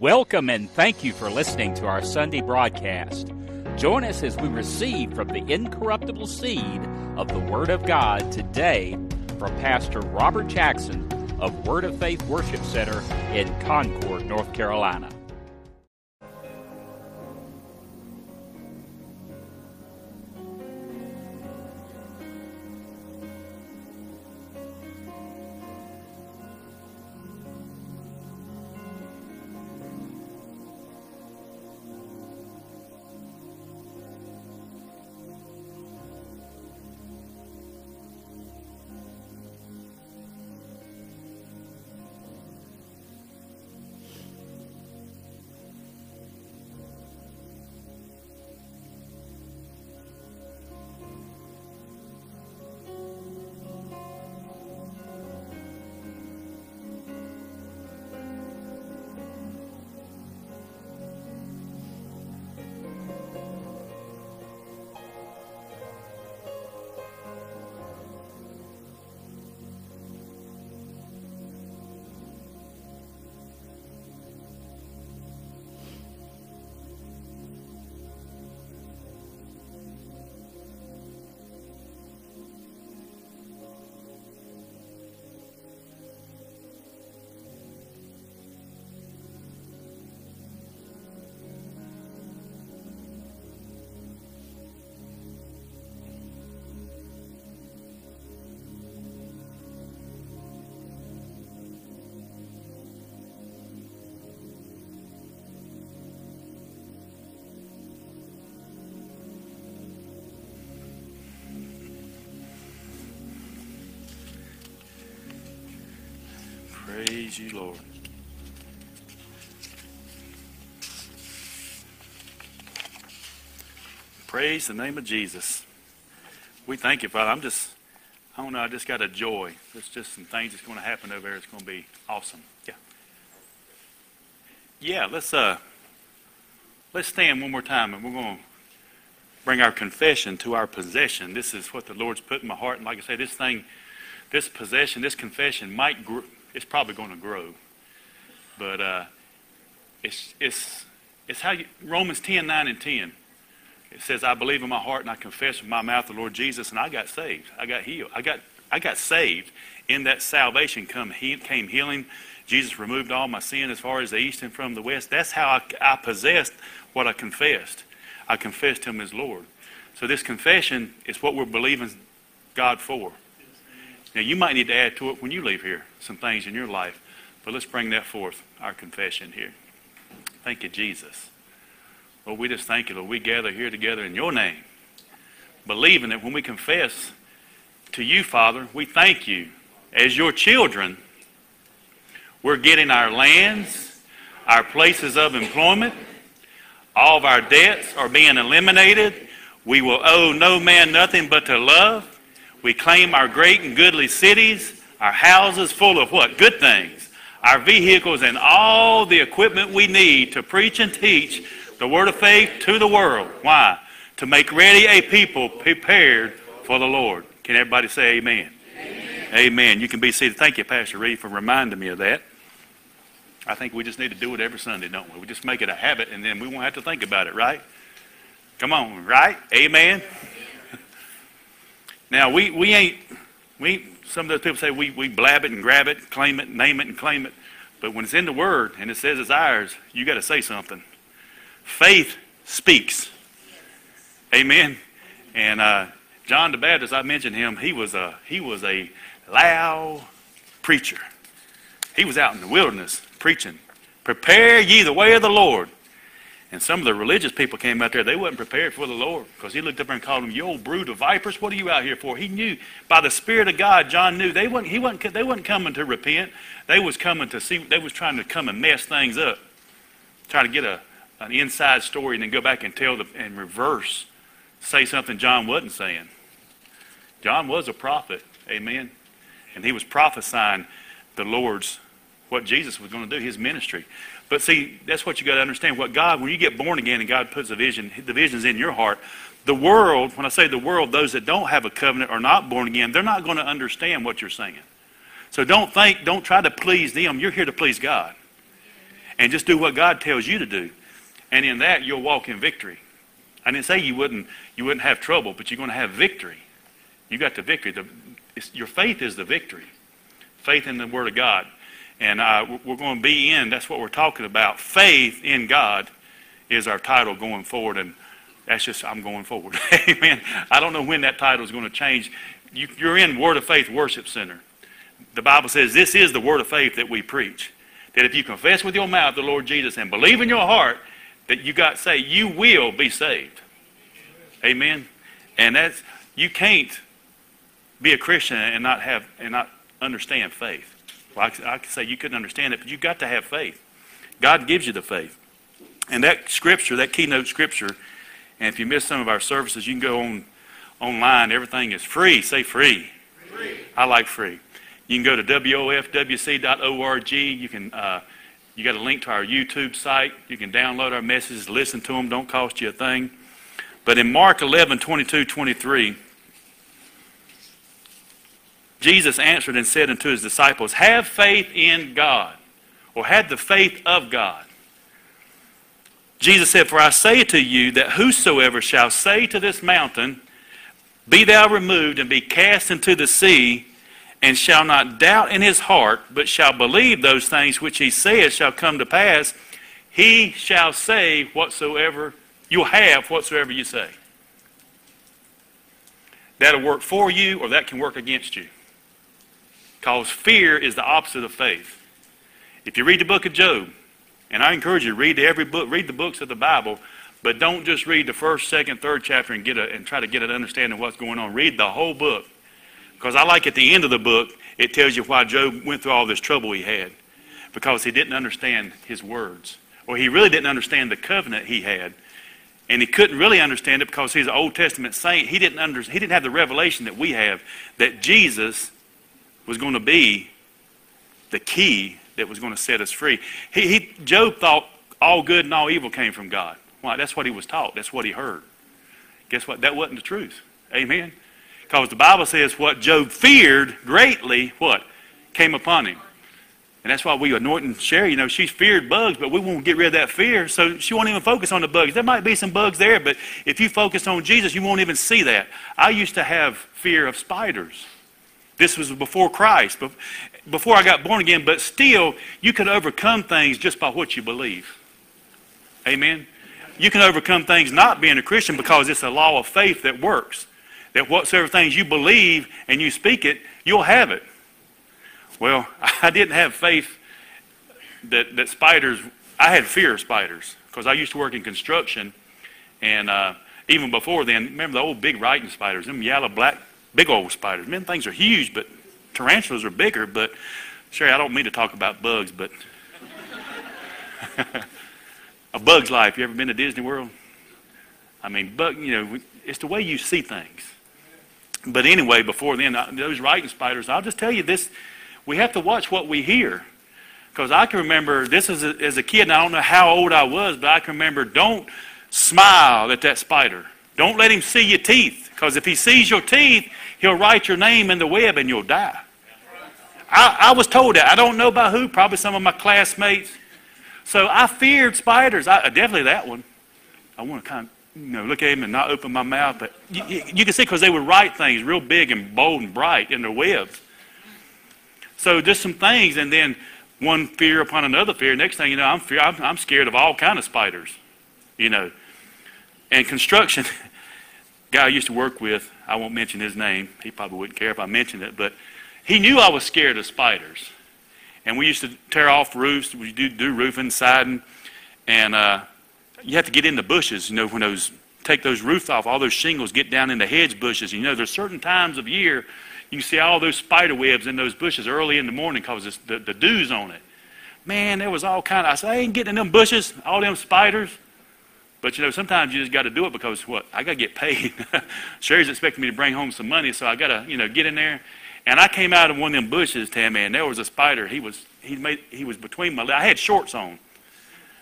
Welcome and thank you for listening to our Sunday broadcast. Join us as we receive from the incorruptible seed of the Word of God today from Pastor Robert Jackson of Word of Faith Worship Center in Concord, North Carolina. Praise you, Lord. Praise the name of Jesus. We thank you, Father. I'm just, I don't know, I just got a joy. There's just some things that's going to happen over there. It's going to be awesome. Yeah. Yeah, let's uh let's stand one more time and we're going to bring our confession to our possession. This is what the Lord's put in my heart. And like I say, this thing, this possession, this confession might grow it's probably going to grow. But uh, it's, it's, it's how you, Romans 10, 9 and 10. It says, I believe in my heart and I confess with my mouth the Lord Jesus, and I got saved. I got healed. I got, I got saved. In that salvation come, he, came healing. Jesus removed all my sin as far as the east and from the west. That's how I, I possessed what I confessed. I confessed him as Lord. So this confession is what we're believing God for. Now, you might need to add to it when you leave here some things in your life, but let's bring that forth, our confession here. Thank you, Jesus. Lord, we just thank you, Lord. We gather here together in your name, believing that when we confess to you, Father, we thank you. As your children, we're getting our lands, our places of employment, all of our debts are being eliminated. We will owe no man nothing but to love. We claim our great and goodly cities, our houses full of what? Good things. Our vehicles and all the equipment we need to preach and teach the word of faith to the world. Why? To make ready a people prepared for the Lord. Can everybody say amen? Amen. amen. You can be seated. Thank you, Pastor Reed, for reminding me of that. I think we just need to do it every Sunday, don't we? We just make it a habit and then we won't have to think about it, right? Come on, right? Amen. Now, we, we ain't, we, some of those people say we, we blab it and grab it, claim it, name it and claim it. But when it's in the Word and it says it's ours, you got to say something. Faith speaks. Amen. And uh, John the Baptist, I mentioned him. He was a he was a loud preacher. He was out in the wilderness preaching. Prepare ye the way of the Lord. And some of the religious people came out there, they wasn't prepared for the Lord because he looked up there and called them, You old brood of vipers, what are you out here for? He knew by the Spirit of God, John knew they wasn't, he wasn't, they wasn't coming to repent. They was coming to see, they was trying to come and mess things up. Trying to get a, an inside story and then go back and tell the, and reverse, say something John wasn't saying. John was a prophet, amen. And he was prophesying the Lord's, what Jesus was going to do, his ministry. But see, that's what you got to understand. What God, when you get born again and God puts a vision, the vision's in your heart. The world, when I say the world, those that don't have a covenant are not born again, they're not going to understand what you're saying. So don't think, don't try to please them. You're here to please God. and just do what God tells you to do. And in that, you'll walk in victory. I didn't say you wouldn't, you wouldn't have trouble, but you're going to have victory. You got the victory. The, your faith is the victory. Faith in the Word of God. And uh, we're going to be in, that's what we're talking about. Faith in God is our title going forward. And that's just, I'm going forward. Amen. I don't know when that title is going to change. You, you're in Word of Faith Worship Center. The Bible says this is the Word of Faith that we preach. That if you confess with your mouth the Lord Jesus and believe in your heart that you got saved, you will be saved. Amen. And that's you can't be a Christian and not have and not understand faith. Well, I, I can say you couldn't understand it, but you've got to have faith. God gives you the faith. And that scripture, that keynote scripture, and if you miss some of our services, you can go on online. Everything is free. Say free. free. I like free. You can go to wofwc.org. You can uh, you got a link to our YouTube site. You can download our messages, listen to them. Don't cost you a thing. But in Mark 11, 22, 23, Jesus answered and said unto his disciples, Have faith in God, or had the faith of God. Jesus said, For I say to you that whosoever shall say to this mountain, Be thou removed and be cast into the sea, and shall not doubt in his heart, but shall believe those things which he saith shall come to pass, he shall say whatsoever you'll have whatsoever you say. That'll work for you, or that can work against you. Because fear is the opposite of faith. If you read the book of Job, and I encourage you to read every book, read the books of the Bible, but don't just read the first, second, third chapter and get a, and try to get an understanding of what's going on. Read the whole book. Because I like at the end of the book, it tells you why Job went through all this trouble he had. Because he didn't understand his words. Or he really didn't understand the covenant he had. And he couldn't really understand it because he's an Old Testament saint. He didn't, under, he didn't have the revelation that we have that Jesus was going to be the key that was going to set us free. He, he, Job thought all good and all evil came from God. Why? That's what he was taught. That's what he heard. Guess what? That wasn't the truth. Amen. Because the Bible says what Job feared greatly, what? Came upon him. And that's why we anoint and share. You know, she feared bugs, but we won't get rid of that fear. So she won't even focus on the bugs. There might be some bugs there, but if you focus on Jesus, you won't even see that. I used to have fear of spiders. This was before Christ, before I got born again, but still, you can overcome things just by what you believe. Amen? You can overcome things not being a Christian because it's a law of faith that works. That whatsoever things you believe and you speak it, you'll have it. Well, I didn't have faith that, that spiders, I had fear of spiders because I used to work in construction. And uh, even before then, remember the old big writing spiders, them yellow, black big old spiders. Man, things are huge, but tarantulas are bigger. But Sherry, I don't mean to talk about bugs, but a bug's life. You ever been to Disney World? I mean, bug. You know, it's the way you see things. But anyway, before then, those writing spiders. I'll just tell you this: we have to watch what we hear. Because I can remember this as a, as a kid, and I don't know how old I was, but I can remember don't smile at that spider. Don't let him see your teeth. Because if he sees your teeth, he'll write your name in the web and you'll die. I, I was told that. I don't know by who, probably some of my classmates. So I feared spiders. I, definitely that one. I want to kind of you know, look at him and not open my mouth. But you, you, you can see because they would write things real big and bold and bright in their webs. So just some things, and then one fear upon another fear. Next thing you know, I'm, fear, I'm, I'm scared of all kind of spiders, you know. And construction, guy I used to work with, I won't mention his name. He probably wouldn't care if I mentioned it, but he knew I was scared of spiders. And we used to tear off roofs. We do, do roofing, siding, and uh, you have to get in the bushes. You know, when those take those roofs off, all those shingles get down in the hedge bushes. You know, there's certain times of year you can see all those spider webs in those bushes early in the morning because the, the dew's on it. Man, there was all kind of. I said, I ain't getting in them bushes, all them spiders. But you know, sometimes you just got to do it because what? I got to get paid. Sherry's expecting me to bring home some money, so I got to, you know, get in there. And I came out of one of them bushes, Tammy, and there was a spider. He was he made he was between my legs. I had shorts on.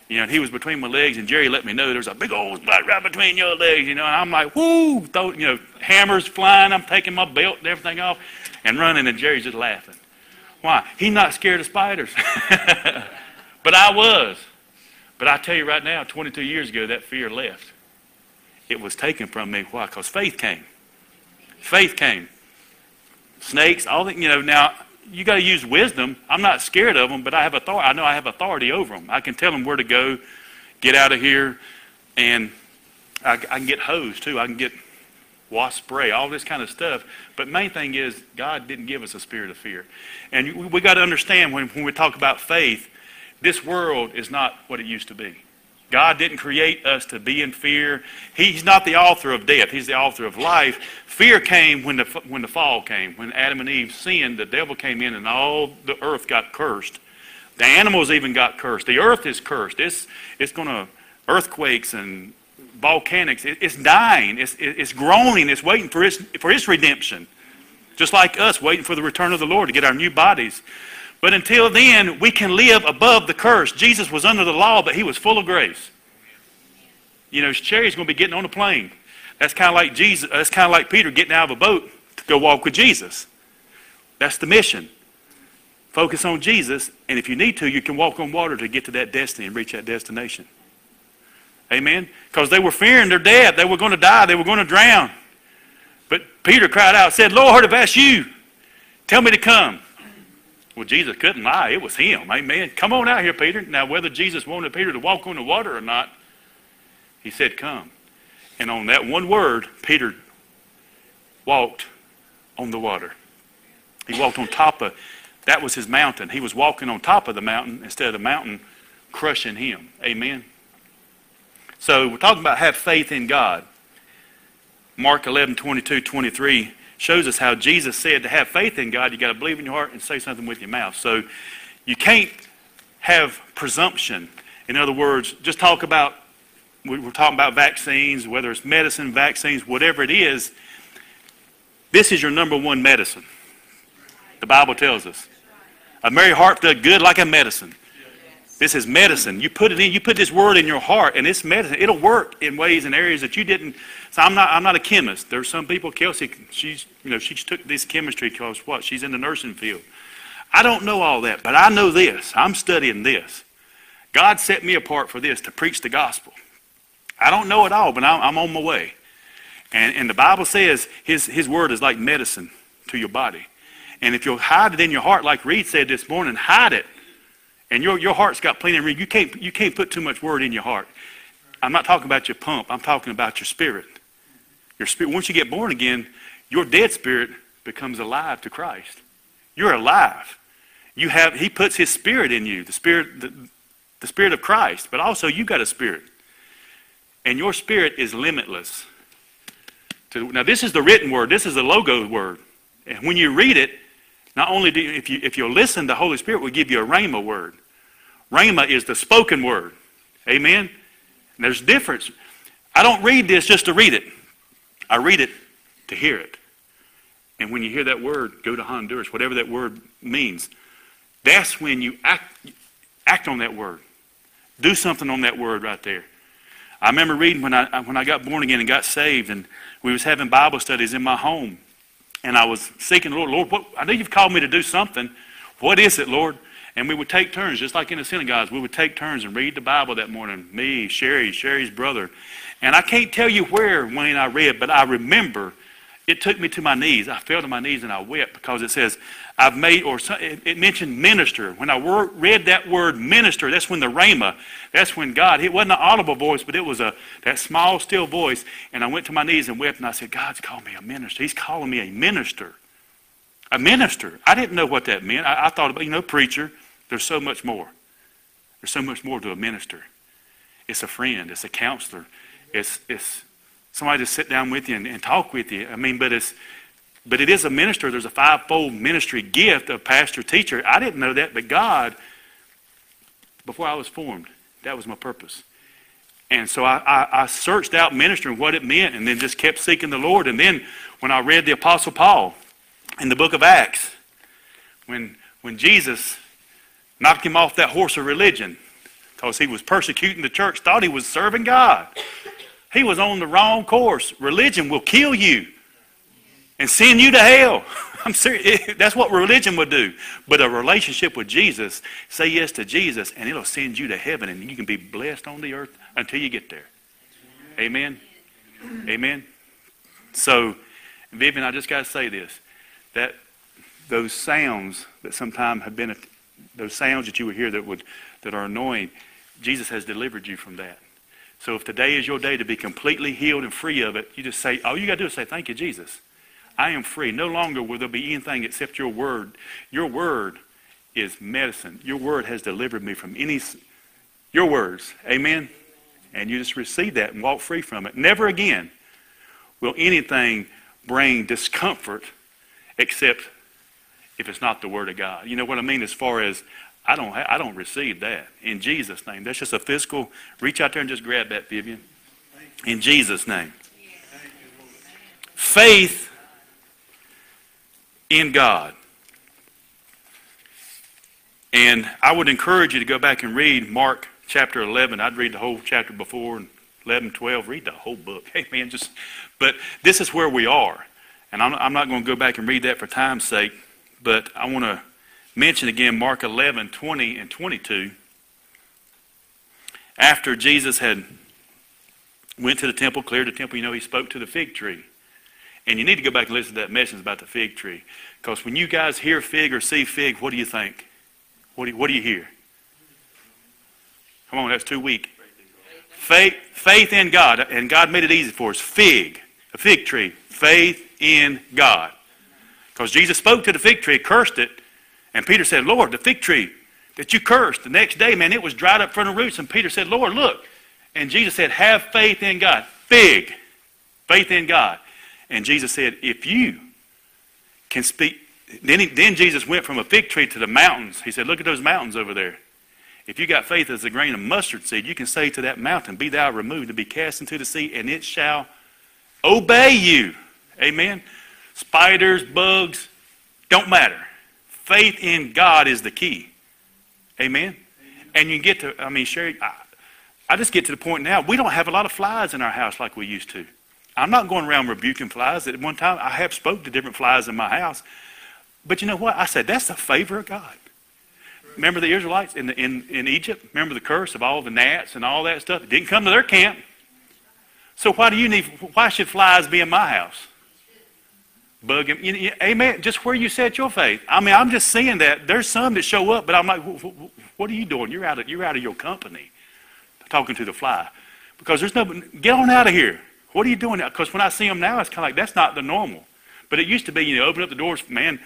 You know, and he was between my legs, and Jerry let me know there was a big old spider right between your legs, you know, and I'm like, whoo, throw, you know, hammers flying, I'm taking my belt and everything off and running, and Jerry's just laughing. Why? He's not scared of spiders. but I was. But I tell you right now, 22 years ago, that fear left. It was taken from me. Why? Because faith came. Faith came. Snakes, all that, you know, now you got to use wisdom. I'm not scared of them, but I have authority. I know I have authority over them. I can tell them where to go, get out of here, and I, I can get hose too. I can get wasp spray, all this kind of stuff. But main thing is God didn't give us a spirit of fear. And we, we got to understand when, when we talk about faith, this world is not what it used to be. God didn't create us to be in fear. He's not the author of death. He's the author of life. Fear came when the, when the fall came. When Adam and Eve sinned, the devil came in and all the earth got cursed. The animals even got cursed. The earth is cursed. It's, it's going to, earthquakes and volcanics, it, it's dying. It's, it, it's groaning. It's waiting for its, for its redemption. Just like us, waiting for the return of the Lord to get our new bodies. But until then, we can live above the curse. Jesus was under the law, but he was full of grace. You know, Sherry's going to be getting on a plane. That's kind of like Jesus. That's kind of like Peter getting out of a boat to go walk with Jesus. That's the mission. Focus on Jesus, and if you need to, you can walk on water to get to that destiny and reach that destination. Amen? Because they were fearing their death. They were going to die. They were going to drown. But Peter cried out, said, Lord, if that's you, tell me to come. Well, Jesus couldn't lie. It was him. Amen. Come on out here, Peter. Now, whether Jesus wanted Peter to walk on the water or not, he said, Come. And on that one word, Peter walked on the water. He walked on top of, that was his mountain. He was walking on top of the mountain instead of the mountain crushing him. Amen. So we're talking about have faith in God. Mark 11, 22, 23 shows us how Jesus said to have faith in God, you got to believe in your heart and say something with your mouth. So you can't have presumption. In other words, just talk about, we're talking about vaccines, whether it's medicine, vaccines, whatever it is. This is your number one medicine. The Bible tells us. A merry heart does good like a medicine. This is medicine. You put it in, you put this word in your heart, and it's medicine. It'll work in ways and areas that you didn't. So I'm not, I'm not a chemist. There's some people, Kelsey, she's, you know, she took this chemistry because what? She's in the nursing field. I don't know all that, but I know this. I'm studying this. God set me apart for this, to preach the gospel. I don't know it all, but I'm, I'm on my way. And, and the Bible says his, his word is like medicine to your body. And if you'll hide it in your heart, like Reed said this morning, hide it and your, your heart's got plenty of room. You can't, you can't put too much word in your heart. I'm not talking about your pump. I'm talking about your spirit. Your spirit. Once you get born again, your dead spirit becomes alive to Christ. You're alive. You have. He puts His Spirit in you, the Spirit, the, the Spirit of Christ. But also, you got a spirit, and your spirit is limitless. To, now, this is the written word. This is the logos word. And when you read it, not only do you, if you if you listen, the Holy Spirit will give you a rhema word. Rhema is the spoken word. Amen? And there's difference. I don't read this just to read it. I read it to hear it. And when you hear that word, go to Honduras, whatever that word means, that's when you act, act on that word. Do something on that word right there. I remember reading when I, when I got born again and got saved, and we was having Bible studies in my home. And I was seeking the Lord, Lord, what, I know you've called me to do something. What is it, Lord? And we would take turns, just like in the synagogues, we would take turns and read the Bible that morning. Me, Sherry, Sherry's brother. And I can't tell you where, Wayne, I read, but I remember it took me to my knees. I fell to my knees and I wept because it says, I've made, or it mentioned minister. When I read that word minister, that's when the rhema, that's when God, it wasn't an audible voice, but it was a that small, still voice. And I went to my knees and wept and I said, God's called me a minister. He's calling me a minister. A minister. I didn't know what that meant. I, I thought about, you know, preacher. There's so much more. There's so much more to a minister. It's a friend. It's a counselor. It's, it's somebody to sit down with you and, and talk with you. I mean, but it's, but it is a minister. There's a fivefold ministry gift of pastor teacher. I didn't know that, but God, before I was formed, that was my purpose. And so I, I, I searched out ministry and what it meant, and then just kept seeking the Lord. And then when I read the Apostle Paul in the book of Acts, when when Jesus knocked him off that horse of religion because he was persecuting the church, thought he was serving God. He was on the wrong course. Religion will kill you and send you to hell. I'm serious. That's what religion would do. But a relationship with Jesus, say yes to Jesus, and it'll send you to heaven, and you can be blessed on the earth until you get there. Amen. Amen. So, Vivian, I just got to say this: that those sounds that sometimes have been, those sounds that you would hear that would that are annoying, Jesus has delivered you from that. So if today is your day to be completely healed and free of it, you just say, all you got to do is say, thank you, Jesus. I am free. No longer will there be anything except your word. Your word is medicine. Your word has delivered me from any, your words. Amen? And you just receive that and walk free from it. Never again will anything bring discomfort except if it's not the word of God. You know what I mean? As far as I don't, I don't receive that in Jesus' name. That's just a physical. Reach out there and just grab that, Vivian. In Jesus' name. Faith in God. And I would encourage you to go back and read Mark chapter 11. I'd read the whole chapter before and 11, 12. Read the whole book. Hey, man, just, but this is where we are. And I'm, I'm not going to go back and read that for time's sake, but I want to mention again Mark 11, 20, and 22. After Jesus had went to the temple, cleared the temple, you know, he spoke to the fig tree. And you need to go back and listen to that message about the fig tree. Because when you guys hear fig or see fig, what do you think? What do you, what do you hear? Come on, that's too weak. Faith, faith in God. And God made it easy for us. Fig, a fig tree. Faith in God. Because Jesus spoke to the fig tree, cursed it, and Peter said, Lord, the fig tree that you cursed, the next day, man, it was dried up from the roots. And Peter said, Lord, look. And Jesus said, have faith in God. Fig. Faith in God. And Jesus said, if you can speak, then, he, then Jesus went from a fig tree to the mountains. He said, look at those mountains over there. If you got faith as a grain of mustard seed, you can say to that mountain, Be thou removed and be cast into the sea, and it shall obey you. Amen. Spiders, bugs, don't matter. Faith in God is the key. Amen? And you get to, I mean, Sherry, I, I just get to the point now, we don't have a lot of flies in our house like we used to. I'm not going around rebuking flies. At one time, I have spoke to different flies in my house. But you know what? I said, that's the favor of God. Remember the Israelites in, the, in, in Egypt? Remember the curse of all the gnats and all that stuff? It didn't come to their camp. So why do you need, why should flies be in my house? bug him. You know, amen. Just where you set your faith. I mean, I'm just seeing that there's some that show up, but I'm like, what are you doing? You're out of you're out of your company. Talking to the fly, because there's no get on out of here. What are you doing? Because when I see them now, it's kind of like that's not the normal. But it used to be, you know, open up the doors, man.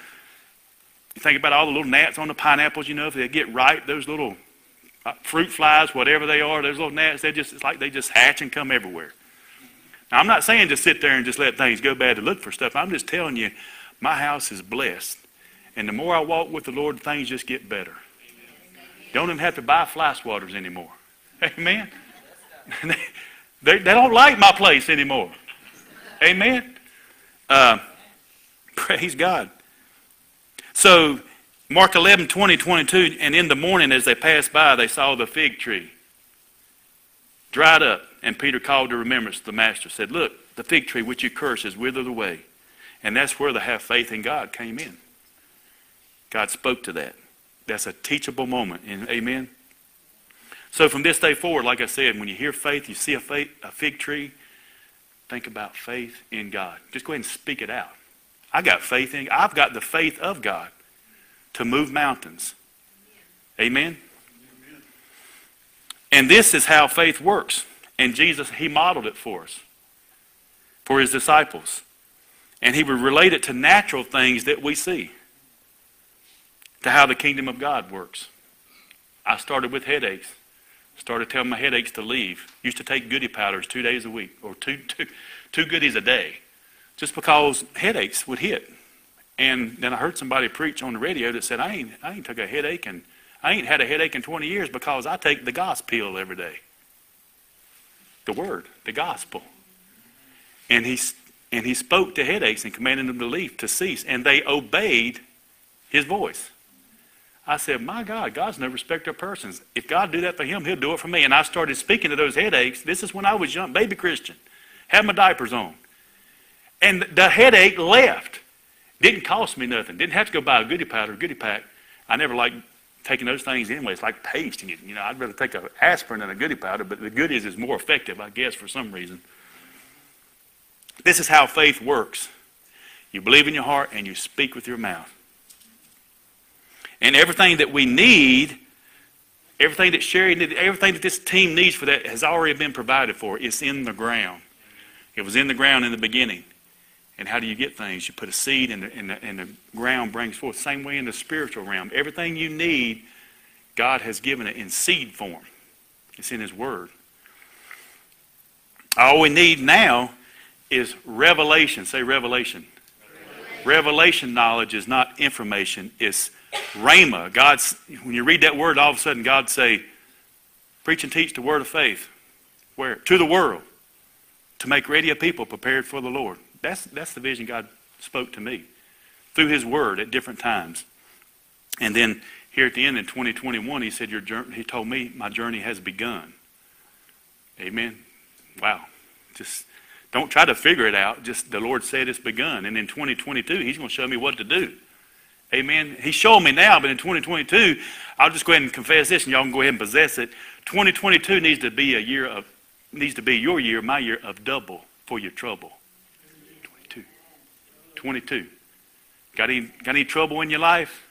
You think about all the little gnats on the pineapples, you know, if they get ripe, those little uh, fruit flies, whatever they are, those little gnats, they just, it's like they just hatch and come everywhere. Now, I'm not saying just sit there and just let things go bad to look for stuff. I'm just telling you, my house is blessed. And the more I walk with the Lord, things just get better. Don't even have to buy fly swatters anymore. Amen. they, they, don't like my place anymore. Amen. Uh, praise God. So, Mark 11, 20, 22, and in the morning as they passed by, they saw the fig tree dried up. And Peter called to remembrance the master, said, Look, the fig tree which you curse is withered away. And that's where the have faith in God came in. God spoke to that. That's a teachable moment. In Amen. So from this day forward, like I said, when you hear faith, you see a, faith, a fig tree, think about faith in God. Just go ahead and speak it out. I got faith in I've got the faith of God to move mountains. Amen. Amen. And this is how faith works. And Jesus, he modeled it for us, for his disciples. And he would relate it to natural things that we see, to how the kingdom of God works. I started with headaches. Started telling my headaches to leave. Used to take goody powders two days a week, or two, two, two goodies a day, just because headaches would hit. And then I heard somebody preach on the radio that said, I ain't, I ain't took a headache, and I ain't had a headache in 20 years because I take the gospel every day the word, the gospel. And he, and he spoke to headaches and commanded them to leave, to cease. And they obeyed his voice. I said, my God, God's no respecter of persons. If God do that for him, he'll do it for me. And I started speaking to those headaches. This is when I was young, baby Christian. Had my diapers on. And the headache left. Didn't cost me nothing. Didn't have to go buy a goodie powder, goodie pack. I never liked taking those things anyway. It's like paste. And you, you know, I'd rather take an aspirin than a goodie powder, but the goodies is more effective, I guess, for some reason. This is how faith works. You believe in your heart and you speak with your mouth. And everything that we need, everything that Sherry needed, everything that this team needs for that has already been provided for. It's in the ground. It was in the ground in the beginning. And how do you get things? You put a seed and the, and the, and the ground brings forth. Same way in the spiritual realm. Everything you need, God has given it in seed form. It's in His Word. All we need now is revelation. Say revelation. Revelation, revelation knowledge is not information. It's rhema. God's when you read that word, all of a sudden God say, preach and teach the word of faith. Where? To the world. To make ready a people prepared for the Lord. That's, that's the vision God spoke to me through His Word at different times. And then here at the end in 2021, He said, Your journey, He told me, My journey has begun. Amen. Wow. Just don't try to figure it out. Just the Lord said it's begun. And in 2022, He's going to show me what to do. Amen. He's showing me now, but in 2022, I'll just go ahead and confess this, and y'all can go ahead and possess it. 2022 needs to be a year of needs to be your year, my year of double for your trouble. 22. 22. Got any, got any trouble in your life?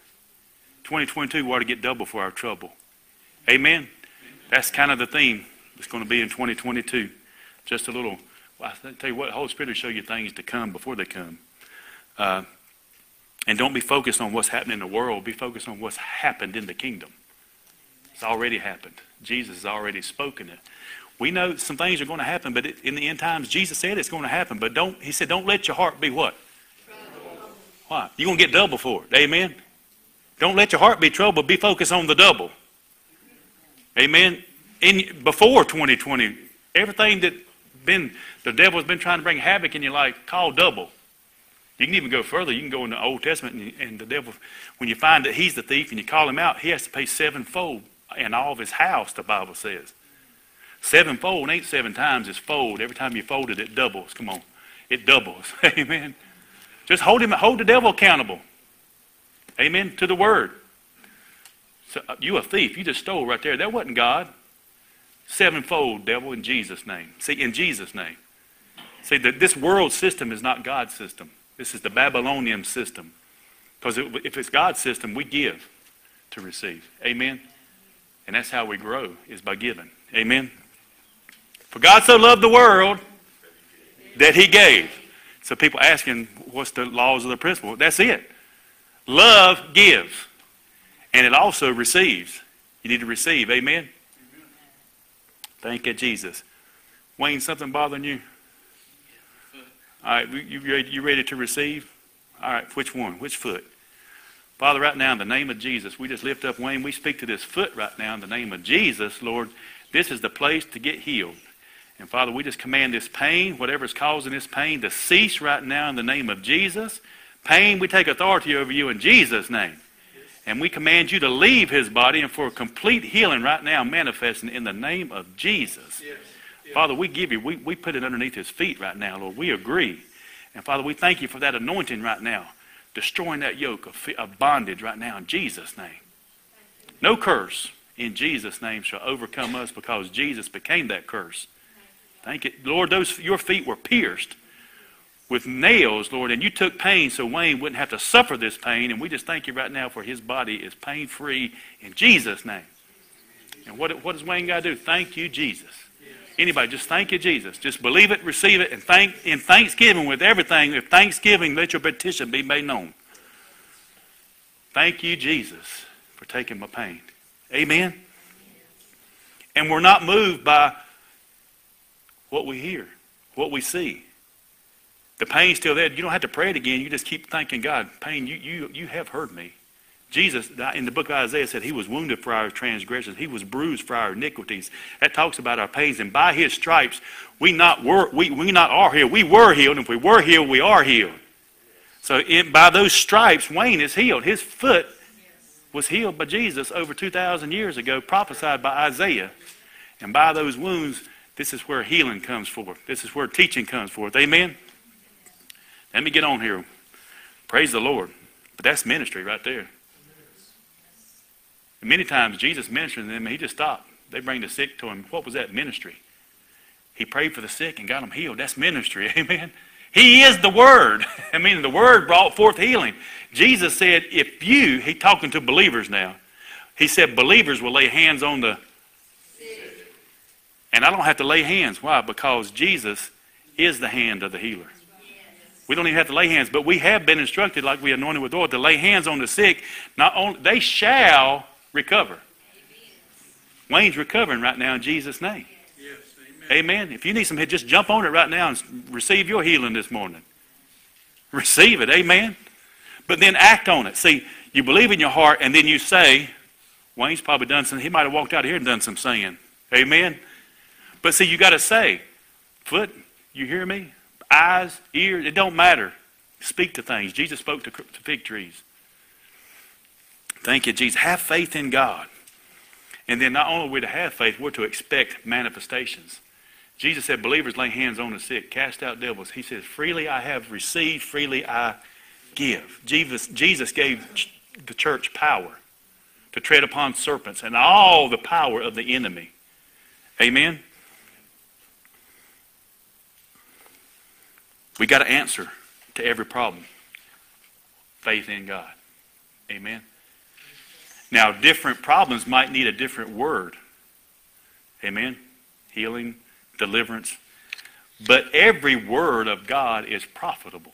2022, we ought to get double for our trouble. Amen? That's kind of the theme that's going to be in 2022. Just a little, well, I tell you what, Holy Spirit will show you things to come before they come. Uh, and don't be focused on what's happening in the world. Be focused on what's happened in the kingdom. It's already happened. Jesus has already spoken it. We know some things are going to happen, but in the end times, Jesus said it's going to happen. But don't, he said, don't let your heart be what? Why? You're going to get double for it. Amen? Don't let your heart be troubled. Be focused on the double. Amen? In, before 2020, everything that been the devil's been trying to bring havoc in your life, call double. You can even go further. You can go in the Old Testament, and, and the devil, when you find that he's the thief and you call him out, he has to pay sevenfold in all of his house, the Bible says. Sevenfold ain't seven times, it's fold. Every time you fold it, it doubles. Come on. It doubles. Amen. Just hold him, hold the devil accountable. Amen. To the word. So, uh, you a thief. You just stole right there. That wasn't God. Sevenfold, devil, in Jesus' name. See, in Jesus' name. See, the, this world system is not God's system. This is the Babylonian system. Because it, if it's God's system, we give to receive. Amen. And that's how we grow, is by giving. Amen. For God so loved the world that he gave. So people asking, what's the laws of the principle? That's it. Love gives, and it also receives. You need to receive. Amen? Thank you, Jesus. Wayne, something bothering you? All right, you, you ready to receive? All right, which one? Which foot? Father, right now, in the name of Jesus, we just lift up Wayne. We speak to this foot right now in the name of Jesus, Lord. This is the place to get healed. And Father, we just command this pain, whatever is causing this pain, to cease right now in the name of Jesus. Pain, we take authority over you in Jesus' name. And we command you to leave his body and for complete healing right now manifesting in the name of Jesus. Yes. Father, we give you, we, we put it underneath his feet right now, Lord. We agree. And Father, we thank you for that anointing right now, destroying that yoke of, of bondage right now in Jesus' name. No curse in Jesus' name shall overcome us because Jesus became that curse. Thank you. Lord, those your feet were pierced with nails, Lord, and you took pain so Wayne wouldn't have to suffer this pain. And we just thank you right now for his body is pain free in Jesus' name. And what, what does Wayne got to do? Thank you, Jesus. Anybody, just thank you, Jesus. Just believe it, receive it, and thank in thanksgiving with everything. If thanksgiving, let your petition be made known. Thank you, Jesus, for taking my pain. Amen. And we're not moved by what we hear, what we see. The pain's still there. You don't have to pray it again. You just keep thanking God. Pain, you, you, you have heard me. Jesus, in the book of Isaiah, said he was wounded for our transgressions. He was bruised for our iniquities. That talks about our pains. And by his stripes, we not were, we, we not are healed. We were healed. And if we were healed, we are healed. So by those stripes, Wayne is healed. His foot was healed by Jesus over 2,000 years ago, prophesied by Isaiah. And by those wounds, this is where healing comes forth. This is where teaching comes forth. Amen? Let me get on here. Praise the Lord. But that's ministry right there. And many times Jesus ministered to them, and he just stopped. They bring the sick to him. What was that ministry? He prayed for the sick and got them healed. That's ministry. Amen. He is the Word. I mean, the Word brought forth healing. Jesus said, if you, he talking to believers now, he said believers will lay hands on the and I don't have to lay hands. Why? Because Jesus is the hand of the healer. We don't even have to lay hands, but we have been instructed, like we anointed with oil, to lay hands on the sick. Not only they shall recover. Wayne's recovering right now in Jesus' name. Yes, amen. amen. If you need some, help, just jump on it right now and receive your healing this morning. Receive it. Amen. But then act on it. See, you believe in your heart, and then you say, Wayne's probably done some. He might have walked out here and done some saying. Amen. But see, you got to say, foot, you hear me? Eyes, ears, it don't matter. Speak to things. Jesus spoke to, to fig trees. Thank you, Jesus. Have faith in God. And then not only are we to have faith, we're to expect manifestations. Jesus said, believers lay hands on the sick, cast out devils. He says, freely I have received, freely I give. Jesus, Jesus gave the church power to tread upon serpents and all the power of the enemy. Amen? We got to answer to every problem. Faith in God. Amen? Now, different problems might need a different word. Amen? Healing, deliverance. But every word of God is profitable.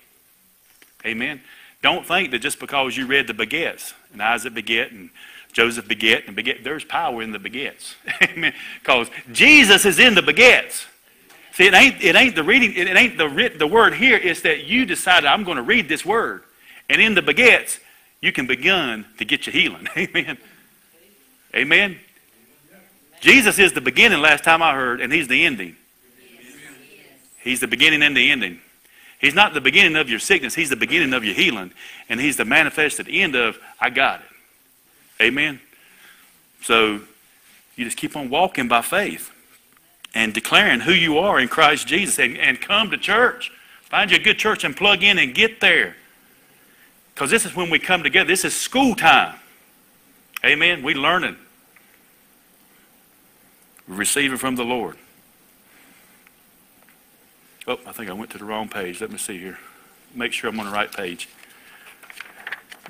Amen? Don't think that just because you read the begets, and Isaac beget, and Joseph beget, and beget, there's power in the begets. Amen? Because Jesus is in the begets. See, it ain't, it ain't the reading, it ain't the, the word here, it's that you decided, I'm going to read this word. And in the begets, you can begin to get your healing. Amen. Amen. Jesus is the beginning, last time I heard, and He's the ending. He's the beginning and the ending. He's not the beginning of your sickness, He's the beginning of your healing. And He's the manifested end of, I got it. Amen. So you just keep on walking by faith and declaring who you are in Christ Jesus and, and come to church. Find you a good church and plug in and get there. Because this is when we come together. This is school time. Amen. We learning. We receive it from the Lord. Oh, I think I went to the wrong page. Let me see here. Make sure I'm on the right page.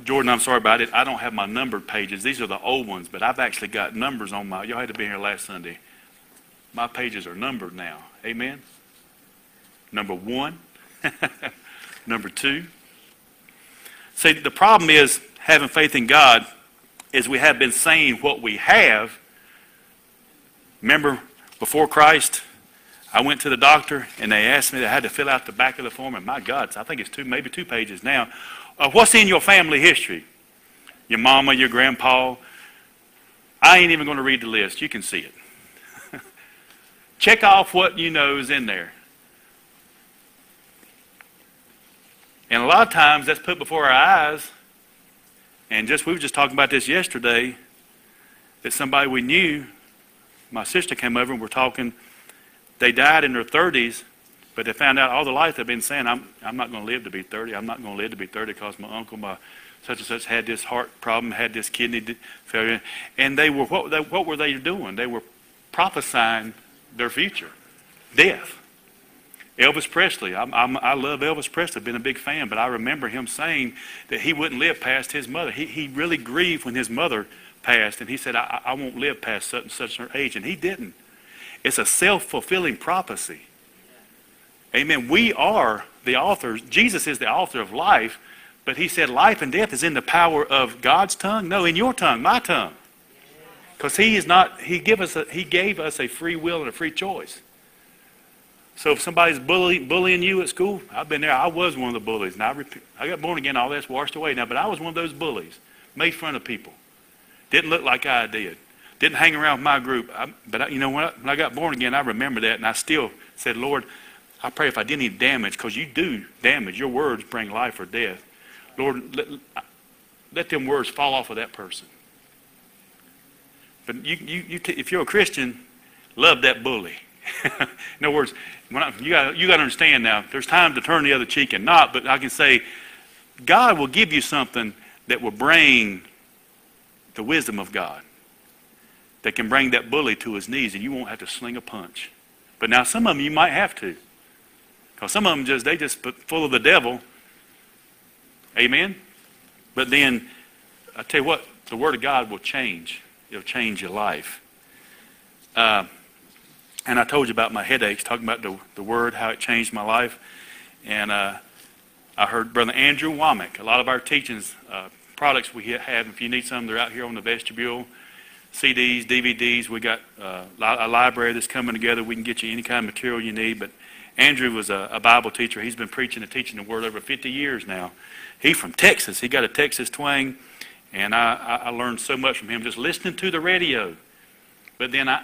Jordan, I'm sorry about it. I don't have my numbered pages. These are the old ones, but I've actually got numbers on my. Y'all had to be here last Sunday. My pages are numbered now. Amen. Number one, number two, See, the problem is having faith in God is we have been saying what we have. Remember, before Christ, I went to the doctor and they asked me, I had to fill out the back of the form, and my God, I think it's two, maybe two pages now. Uh, what's in your family history? Your mama, your grandpa. I ain't even going to read the list. You can see it. Check off what you know is in there. And a lot of times that's put before our eyes. And just we were just talking about this yesterday that somebody we knew, my sister came over and we're talking, they died in their 30s, but they found out all the life they've been saying, I'm, I'm not going to live to be 30. I'm not going to live to be 30 because my uncle, my such and such had this heart problem, had this kidney failure. And they were, what, they, what were they doing? They were prophesying their future, death. Elvis Presley. I'm, I'm, i love Elvis Presley. Been a big fan, but I remember him saying that he wouldn't live past his mother. He, he really grieved when his mother passed, and he said, I, I won't live past such and such an age, and he didn't. It's a self-fulfilling prophecy. Amen. We are the authors. Jesus is the author of life, but he said life and death is in the power of God's tongue. No, in your tongue, my tongue. Because he is not, he, give us a, he gave us a free will and a free choice. So if somebody's bully, bullying you at school, I've been there. I was one of the bullies. And I, I got born again, all that's washed away now. But I was one of those bullies. Made fun of people. Didn't look like I did. Didn't hang around with my group. I, but I, you know, when I, when I got born again, I remember that. And I still said, Lord, I pray if I did any damage, because you do damage. Your words bring life or death. Lord, let, let them words fall off of that person. But you, you, you if you're a Christian, love that bully. In other words, I, you got you got to understand now. There's time to turn the other cheek and not, but I can say, God will give you something that will bring the wisdom of God, that can bring that bully to his knees, and you won't have to sling a punch. But now some of them you might have to. Because some of them just, they just full of the devil. Amen? But then, I tell you what, the Word of God will change. It'll change your life. Uh, and I told you about my headaches, talking about the, the Word, how it changed my life. And uh, I heard Brother Andrew Wommack. A lot of our teachings, uh, products we have, if you need some, they're out here on the vestibule. CDs, DVDs. We got uh, a library that's coming together. We can get you any kind of material you need. But Andrew was a, a Bible teacher. He's been preaching and teaching the Word over 50 years now. He's from Texas. He got a Texas twang. And I, I learned so much from him just listening to the radio. But then I,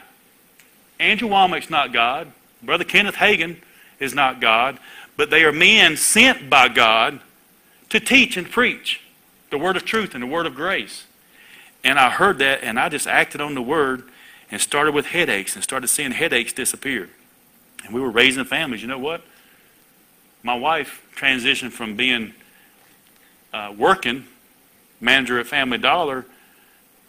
Andrew Wommack's not God. Brother Kenneth Hagin is not God. But they are men sent by God to teach and preach the word of truth and the word of grace. And I heard that and I just acted on the word and started with headaches and started seeing headaches disappear. And we were raising families. You know what? My wife transitioned from being uh, working manager at Family Dollar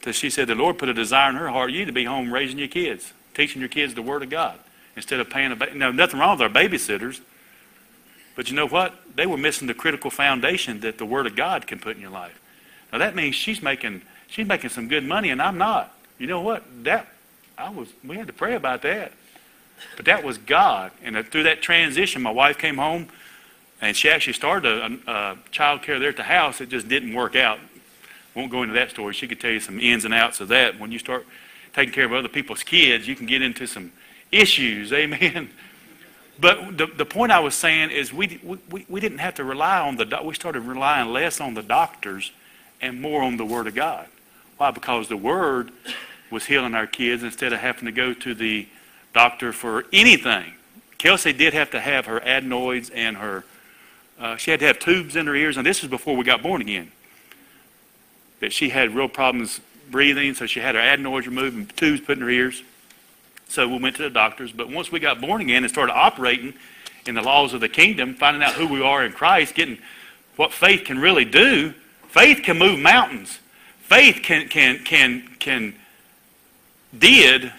to she said the Lord put a desire in her heart. You to be home raising your kids, teaching your kids the Word of God instead of paying a. Ba- now, nothing wrong with our babysitters. But you know what? They were missing the critical foundation that the Word of God can put in your life. Now that means she's making she's making some good money, and I'm not. You know what? That I was. We had to pray about that. But that was God, and through that transition, my wife came home, and she actually started a, a child care there at the house. It just didn't work out. Won't go into that story. She could tell you some ins and outs of that. When you start taking care of other people's kids, you can get into some issues. Amen. But the, the point I was saying is we, we, we didn't have to rely on the, we started relying less on the doctors and more on the Word of God. Why? Because the Word was healing our kids instead of having to go to the doctor for anything. Kelsey did have to have her adenoids and her, uh, she had to have tubes in her ears, and this was before we got born again. That she had real problems breathing, so she had her adenoids removed and tubes put in her ears. So we went to the doctors. But once we got born again and started operating in the laws of the kingdom, finding out who we are in Christ, getting what faith can really do, faith can move mountains. Faith can can can can did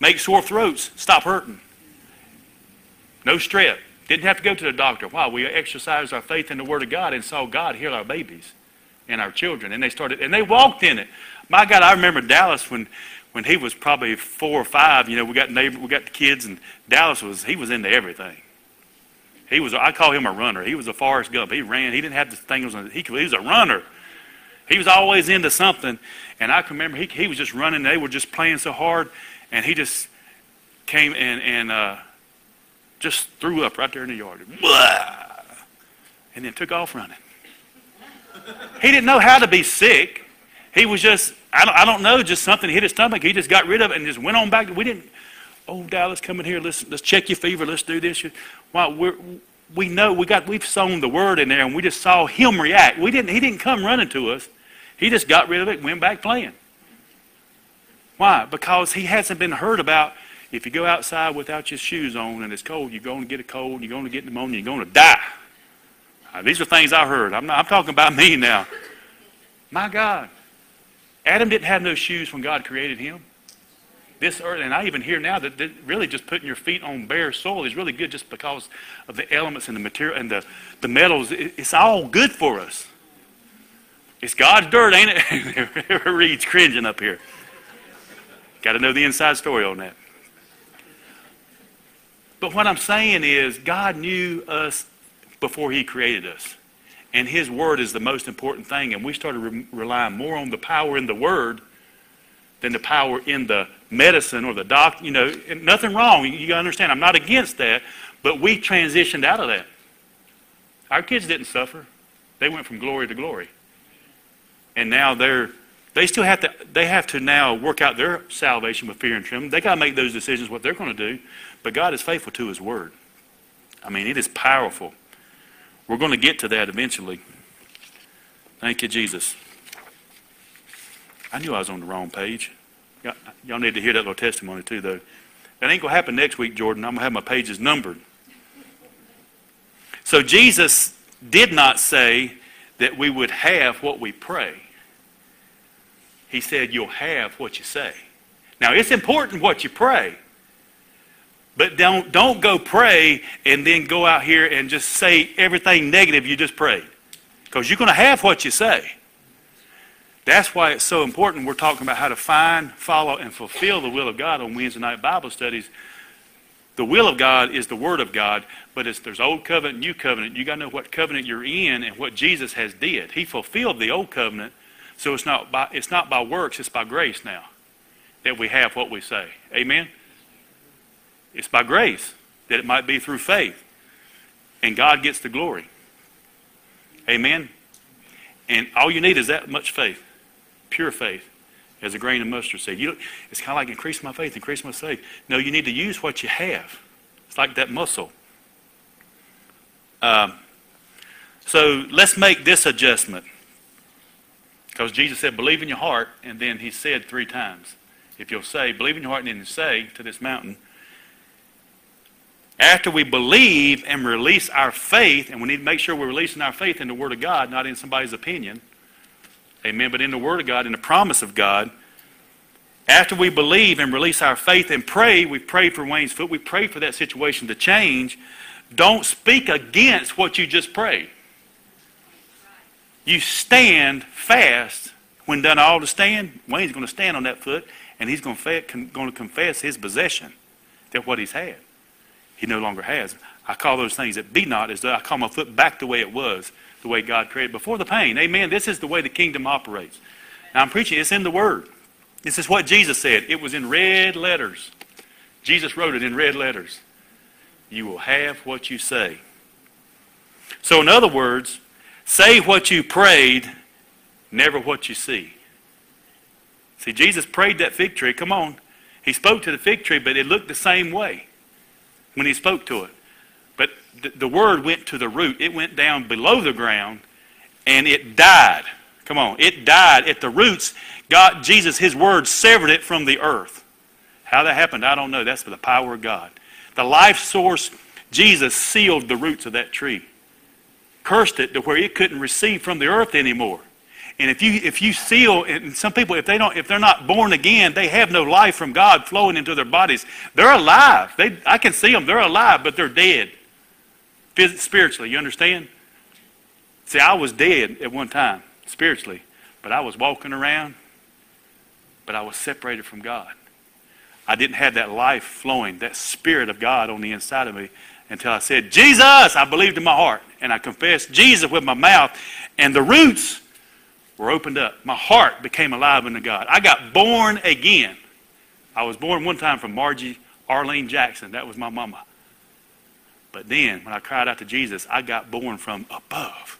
make sore throats stop hurting. No strep. Didn't have to go to the doctor. Why? We exercised our faith in the Word of God and saw God heal our babies and our children. And they started and they walked in it. My God, I remember Dallas when when he was probably four or five, you know, we got neighbor, we got the kids, and Dallas was he was into everything. He was I call him a runner. He was a Forrest Gump. He ran. He didn't have the thing. Was he, he was a runner. He was always into something, and I can remember he he was just running. They were just playing so hard, and he just came and and uh, just threw up right there in the yard, and then took off running. He didn't know how to be sick. He was just, I don't, I don't know, just something hit his stomach. He just got rid of it and just went on back. We didn't, oh, Dallas, come in here. Let's, let's check your fever. Let's do this. Well, we're, we know we got, we've sown the word in there and we just saw him react. We didn't, he didn't come running to us. He just got rid of it and went back playing. Why? Because he hasn't been heard about if you go outside without your shoes on and it's cold, you're going to get a cold, you're going to get pneumonia, you're going to die. Now, these are things I heard. I'm, not, I'm talking about me now. My God. Adam didn't have no shoes when God created him. This earth, and I even hear now that, that really just putting your feet on bare soil is really good just because of the elements and the material and the, the metals. It, it's all good for us. It's God's dirt, ain't it? Reed's cringing up here. Got to know the inside story on that. But what I'm saying is, God knew us before He created us and His Word is the most important thing. And we started re- relying more on the power in the Word than the power in the medicine or the doctor. You know, nothing wrong. You gotta understand? I'm not against that, but we transitioned out of that. Our kids didn't suffer; they went from glory to glory, and now they're. They still have to. They have to now work out their salvation with fear and trembling. They got to make those decisions what they're going to do. But God is faithful to His word. I mean, it is powerful. We're going to get to that eventually. Thank you, Jesus. I knew I was on the wrong page. Y'all need to hear that little testimony too, though. That ain't going to happen next week, Jordan. I'm going to have my pages numbered. So Jesus did not say that we would have what we pray. He said, You'll have what you say. Now, it's important what you pray. But don't, don't go pray and then go out here and just say everything negative you just prayed. Because you're going to have what you say. That's why it's so important we're talking about how to find, follow, and fulfill the will of God on Wednesday night Bible studies. The will of God is the Word of God, but it's, there's Old Covenant, New Covenant. you got to know what covenant you're in and what Jesus has did. He fulfilled the Old Covenant, so it's not by, it's not by works, it's by grace now that we have what we say. Amen? It's by grace that it might be through faith. And God gets the glory. Amen? And all you need is that much faith, pure faith, as a grain of mustard seed. You, it's kind of like increase my faith, increase my faith. No, you need to use what you have. It's like that muscle. Um, so let's make this adjustment. Because Jesus said, believe in your heart, and then he said three times, if you'll say, believe in your heart, and then say to this mountain, after we believe and release our faith, and we need to make sure we're releasing our faith in the Word of God, not in somebody's opinion. Amen. But in the Word of God, in the promise of God. After we believe and release our faith and pray, we pray for Wayne's foot, we pray for that situation to change. Don't speak against what you just prayed. You stand fast when done all to stand. Wayne's going to stand on that foot and he's going to, confess his possession that what he's had he no longer has. I call those things that be not as though I call my foot back the way it was, the way God created before the pain. Amen. This is the way the kingdom operates. Now I'm preaching, it's in the Word. This is what Jesus said. It was in red letters. Jesus wrote it in red letters. You will have what you say. So, in other words, say what you prayed, never what you see. See, Jesus prayed that fig tree. Come on. He spoke to the fig tree, but it looked the same way when he spoke to it. But the, the word went to the root. It went down below the ground and it died. Come on. It died at the roots. God, Jesus, his word severed it from the earth. How that happened, I don't know. That's for the power of God. The life source, Jesus sealed the roots of that tree. Cursed it to where it couldn't receive from the earth anymore. And if you if you seal, and some people if they don't if they're not born again, they have no life from God flowing into their bodies. They're alive. They I can see them. They're alive, but they're dead. Spiritually, you understand? See, I was dead at one time spiritually, but I was walking around, but I was separated from God. I didn't have that life flowing, that spirit of God on the inside of me until I said, Jesus, I believed in my heart. And I confessed Jesus with my mouth. And the roots were opened up. My heart became alive unto God. I got born again. I was born one time from Margie Arlene Jackson. That was my mama. But then, when I cried out to Jesus, I got born from above.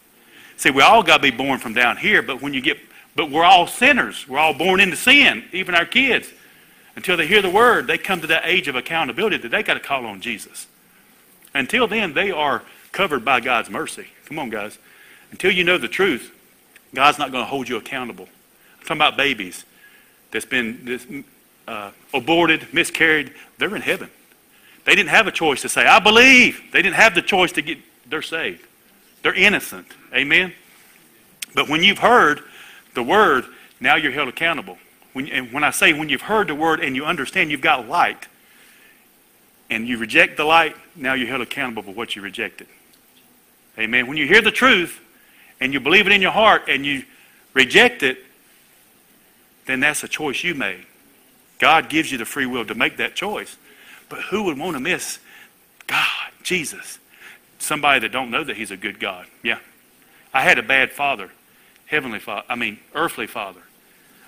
See, we all got to be born from down here, but when you get, but we're all sinners. We're all born into sin, even our kids. Until they hear the word, they come to that age of accountability that they got to call on Jesus. Until then, they are covered by God's mercy. Come on, guys. Until you know the truth, God's not going to hold you accountable. I'm talking about babies that's been uh, aborted, miscarried. They're in heaven. They didn't have a choice to say, I believe. They didn't have the choice to get, they're saved. They're innocent. Amen? But when you've heard the word, now you're held accountable. When, and when I say when you've heard the word and you understand you've got light, and you reject the light, now you're held accountable for what you rejected. Amen. When you hear the truth, and you believe it in your heart and you reject it, then that's a choice you made. God gives you the free will to make that choice. But who would want to miss God, Jesus? Somebody that don't know that he's a good God. Yeah. I had a bad father, heavenly father, I mean, earthly father.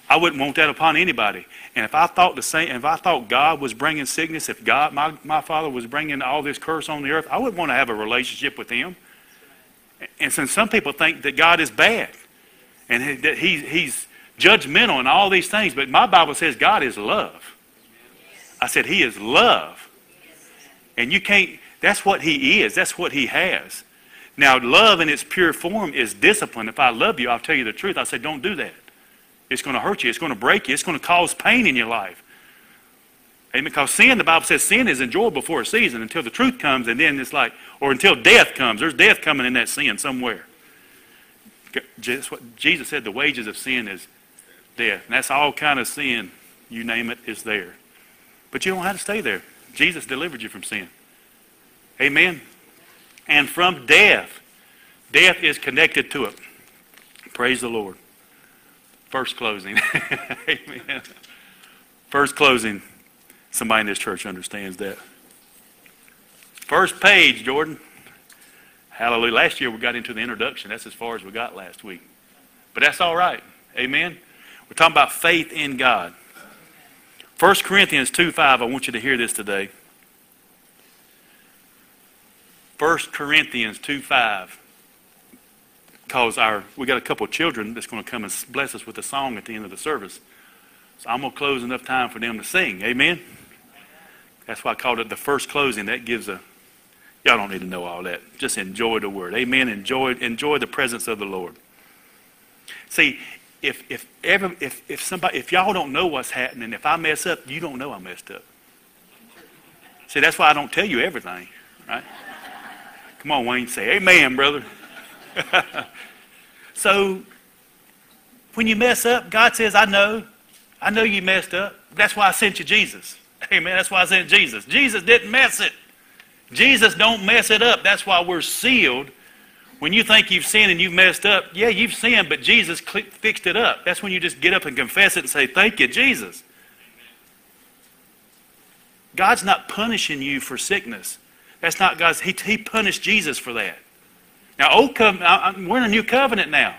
I wouldn't want that upon anybody. And if I thought the same, if I thought God was bringing sickness, if God, my, my father was bringing all this curse on the earth, I wouldn't want to have a relationship with him. And since some people think that God is bad and that he, he's judgmental and all these things. But my Bible says God is love. I said he is love. And you can't, that's what he is. That's what he has. Now, love in its pure form is discipline. If I love you, I'll tell you the truth. I said, don't do that. It's going to hurt you. It's going to break you. It's going to cause pain in your life. And because sin, the Bible says sin is enjoyable for a season until the truth comes, and then it's like, or until death comes. There's death coming in that sin somewhere. That's what Jesus said the wages of sin is death. And that's all kind of sin, you name it, is there. But you don't have to stay there. Jesus delivered you from sin. Amen. And from death. Death is connected to it. Praise the Lord. First closing. Amen. First closing. Somebody in this church understands that. First page, Jordan. Hallelujah. Last year we got into the introduction. That's as far as we got last week. But that's all right. Amen. We're talking about faith in God. 1 Corinthians 2 5, I want you to hear this today. 1 Corinthians 2 5. Because our we got a couple of children that's going to come and bless us with a song at the end of the service. So I'm going to close enough time for them to sing. Amen. That's why I called it the first closing. That gives a Y'all don't need to know all that. Just enjoy the word. Amen. Enjoy, enjoy the presence of the Lord. See, if if ever if, if somebody if y'all don't know what's happening, if I mess up, you don't know I messed up. See, that's why I don't tell you everything, right? Come on, Wayne, say amen, brother. so when you mess up, God says, I know. I know you messed up. That's why I sent you Jesus. Amen. That's why I sent Jesus. Jesus didn't mess it. Jesus don't mess it up. That's why we're sealed. When you think you've sinned and you've messed up, yeah, you've sinned, but Jesus fixed it up. That's when you just get up and confess it and say, Thank you, Jesus. God's not punishing you for sickness. That's not God's. He, he punished Jesus for that. Now, old covenant, we're in a new covenant now.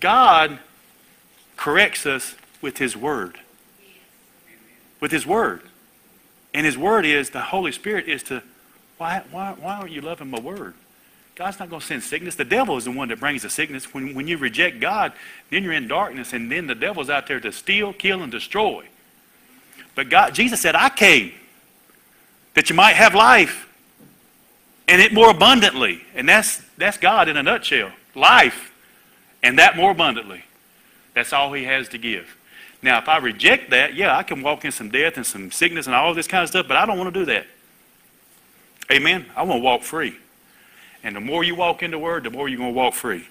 God corrects us with His Word. With His Word. And his word is, the Holy Spirit is to, why, why, why aren't you loving my word? God's not going to send sickness. The devil is the one that brings the sickness. When, when you reject God, then you're in darkness, and then the devil's out there to steal, kill, and destroy. But God, Jesus said, I came that you might have life and it more abundantly. And that's, that's God in a nutshell. Life and that more abundantly. That's all he has to give. Now, if I reject that, yeah, I can walk in some death and some sickness and all this kind of stuff, but I don't want to do that. Amen? I want to walk free. And the more you walk in the Word, the more you're going to walk free.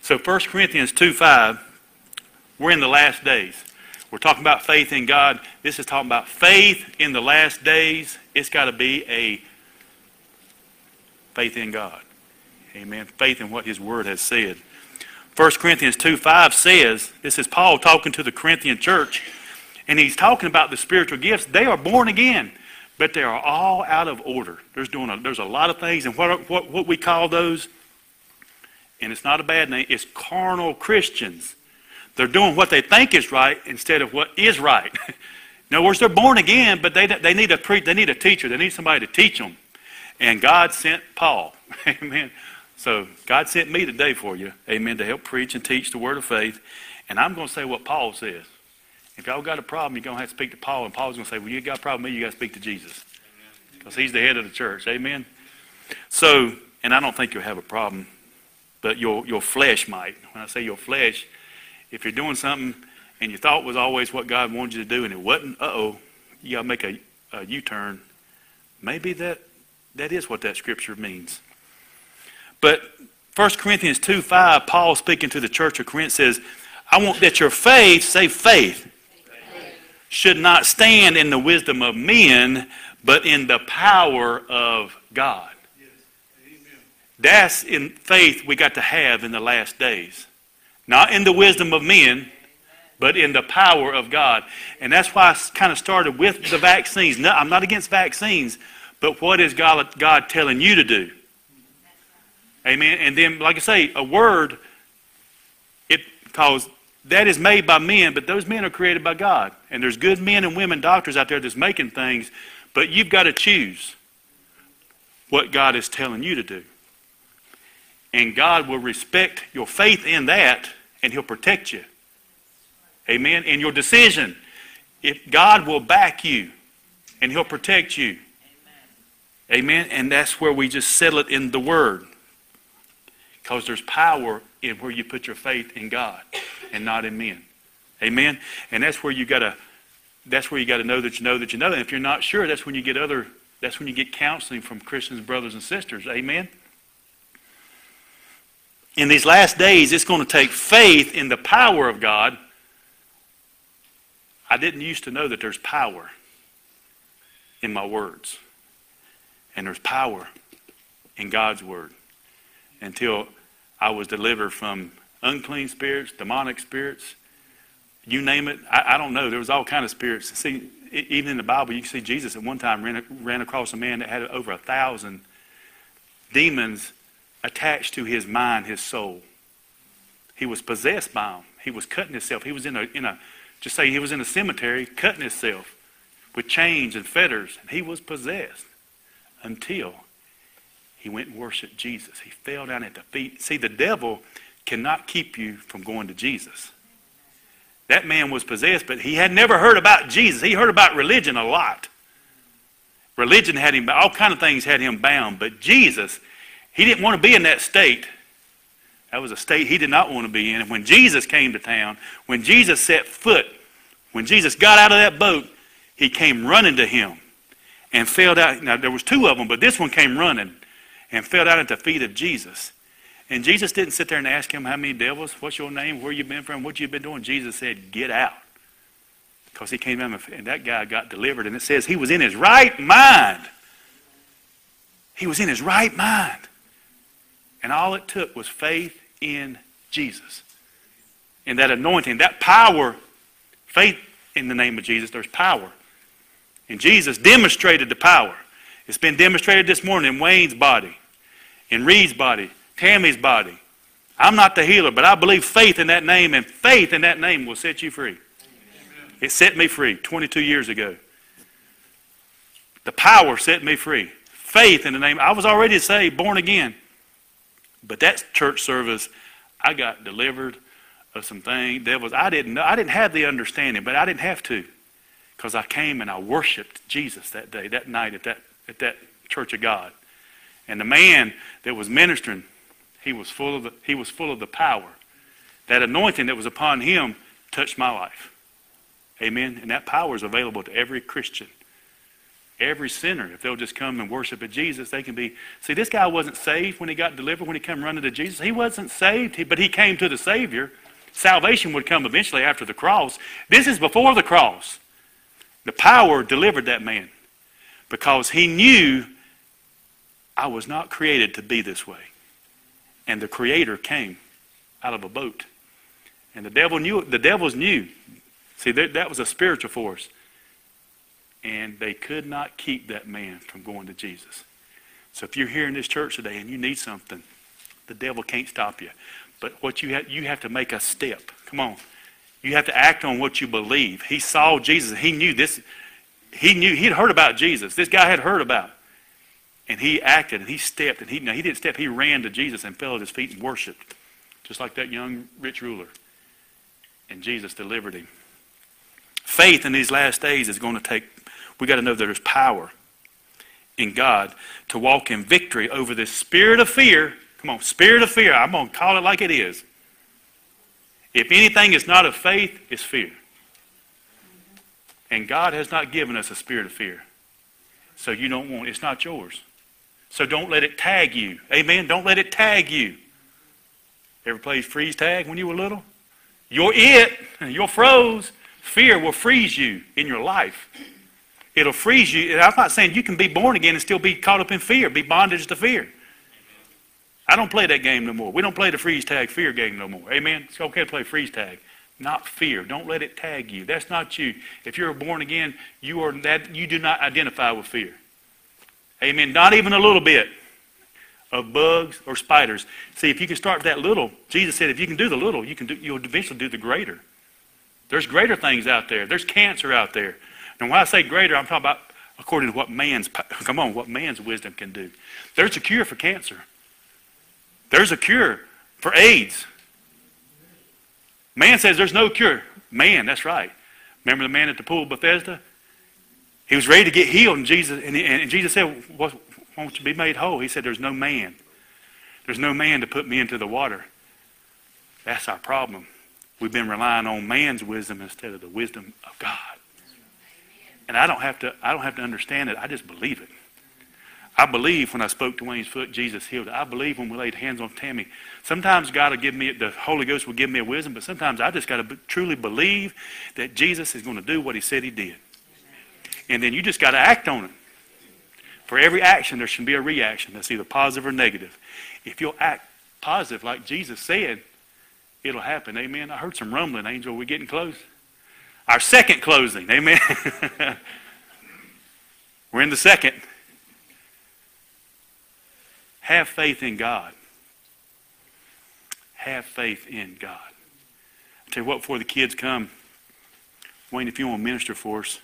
So 1 Corinthians 2 5, we're in the last days. We're talking about faith in God. This is talking about faith in the last days. It's got to be a faith in God. Amen. Faith in what His Word has said. 1 Corinthians 2 5 says, this is Paul talking to the Corinthian church, and he's talking about the spiritual gifts. They are born again, but they are all out of order. There's, doing a, there's a lot of things, and what, what, what we call those, and it's not a bad name, it's carnal Christians. They're doing what they think is right instead of what is right. In other words, they're born again, but they, they, need a pre, they need a teacher. They need somebody to teach them. And God sent Paul. Amen. So God sent me today for you, amen, to help preach and teach the word of faith. And I'm going to say what Paul says. If y'all got a problem, you're going to have to speak to Paul. And Paul's going to say, well, you got a problem with me, you got to speak to Jesus. Because he's the head of the church. Amen. So, and I don't think you'll have a problem, but your, your flesh might. When I say your flesh, if you're doing something and your thought was always what God wanted you to do and it wasn't, uh-oh, you got to make a a U-turn. Maybe that, that is what that scripture means. But 1 Corinthians 2 5, Paul speaking to the church of Corinth says, I want that your faith, say faith, should not stand in the wisdom of men, but in the power of God. That's in faith we got to have in the last days. Not in the wisdom of men, but in the power of God. And that's why I kind of started with the vaccines. No, I'm not against vaccines, but what is God, God telling you to do? Amen. And then, like I say, a word, it calls that is made by men, but those men are created by God. And there's good men and women doctors out there that's making things, but you've got to choose what God is telling you to do. And God will respect your faith in that, and He'll protect you. Amen. And your decision, if God will back you, and He'll protect you. Amen. And that's where we just settle it in the Word. Because there's power in where you put your faith in God and not in men. Amen? And that's where you gotta that's where you gotta know that you know that you know. And if you're not sure, that's when you get other that's when you get counseling from Christians, brothers and sisters. Amen. in these last days, it's going to take faith in the power of God. I didn't used to know that there's power in my words. And there's power in God's word until I was delivered from unclean spirits, demonic spirits, you name it. I, I don't know. There was all kind of spirits. See, even in the Bible, you can see Jesus at one time ran, ran across a man that had over a thousand demons attached to his mind, his soul. He was possessed by them. He was cutting himself. He was in a, in a just say he was in a cemetery cutting himself with chains and fetters. And he was possessed until he went and worshiped Jesus. He fell down at the feet. See, the devil cannot keep you from going to Jesus. That man was possessed, but he had never heard about Jesus. He heard about religion a lot. Religion had him, all kind of things had him bound, but Jesus, he didn't want to be in that state. That was a state he did not want to be in. And when Jesus came to town, when Jesus set foot, when Jesus got out of that boat, he came running to him and fell down. Now, there was two of them, but this one came running and fell down at the feet of Jesus. And Jesus didn't sit there and ask him, how many devils, what's your name, where you been from, what you been doing. Jesus said, get out. Because he came in and that guy got delivered. And it says he was in his right mind. He was in his right mind. And all it took was faith in Jesus. In that anointing, that power, faith in the name of Jesus, there's power. And Jesus demonstrated the power. It's been demonstrated this morning in Wayne's body, in Reed's body, Tammy's body. I'm not the healer, but I believe faith in that name, and faith in that name will set you free. Amen. It set me free 22 years ago. The power set me free. Faith in the name. I was already saved, born again. But that church service, I got delivered of some things. Devils. I didn't know. I didn't have the understanding, but I didn't have to. Because I came and I worshiped Jesus that day, that night at that at that church of God. And the man that was ministering, he was full of the, he was full of the power. That anointing that was upon him touched my life. Amen. And that power is available to every Christian. Every sinner, if they'll just come and worship at Jesus, they can be. See, this guy wasn't saved when he got delivered, when he came running to Jesus. He wasn't saved, but he came to the Savior. Salvation would come eventually after the cross. This is before the cross. The power delivered that man because he knew I was not created to be this way. And the Creator came out of a boat. And the devil knew the devils knew. See, that, that was a spiritual force. And they could not keep that man from going to Jesus. So if you're here in this church today and you need something, the devil can't stop you. But what you have, you have to make a step. Come on. You have to act on what you believe. He saw Jesus. He knew this. He knew he'd heard about Jesus. This guy had heard about. And he acted and he stepped and he no, he didn't step. He ran to Jesus and fell at his feet and worshipped, just like that young rich ruler. And Jesus delivered him. Faith in these last days is going to take. We got to know that there's power in God to walk in victory over this spirit of fear. Come on, spirit of fear. I'm going to call it like it is. If anything is not of faith, it's fear. And God has not given us a spirit of fear. So you don't want it's not yours. So don't let it tag you. Amen. Don't let it tag you. Ever played freeze tag when you were little? You're it. You're froze. Fear will freeze you in your life. It'll freeze you. I'm not saying you can be born again and still be caught up in fear, be bondage to fear. I don't play that game no more. We don't play the freeze tag fear game no more. Amen. It's okay to play freeze tag, not fear. Don't let it tag you. That's not you. If you're born again, you are that you do not identify with fear. Amen. Not even a little bit of bugs or spiders. See, if you can start that little, Jesus said, if you can do the little, you can do, you'll eventually do the greater. There's greater things out there. There's cancer out there. And when I say greater, I'm talking about according to what man's come on, what man's wisdom can do. There's a cure for cancer. There's a cure for AIDS. Man says there's no cure. Man, that's right. Remember the man at the pool of Bethesda? He was ready to get healed, and Jesus, and, and Jesus said, Won't you be made whole? He said, There's no man. There's no man to put me into the water. That's our problem. We've been relying on man's wisdom instead of the wisdom of God. And I don't have to I don't have to understand it. I just believe it. I believe when I spoke to Wayne's foot, Jesus healed it. I believe when we laid hands on Tammy. Sometimes God will give me, the Holy Ghost will give me a wisdom, but sometimes I just got to truly believe that Jesus is going to do what he said he did. And then you just got to act on it. For every action, there should be a reaction that's either positive or negative. If you'll act positive, like Jesus said, it'll happen. Amen. I heard some rumbling, Angel. We're getting close. Our second closing. Amen. We're in the second. Have faith in God. Have faith in God. I tell you what, before the kids come, Wayne, if you want to minister for us,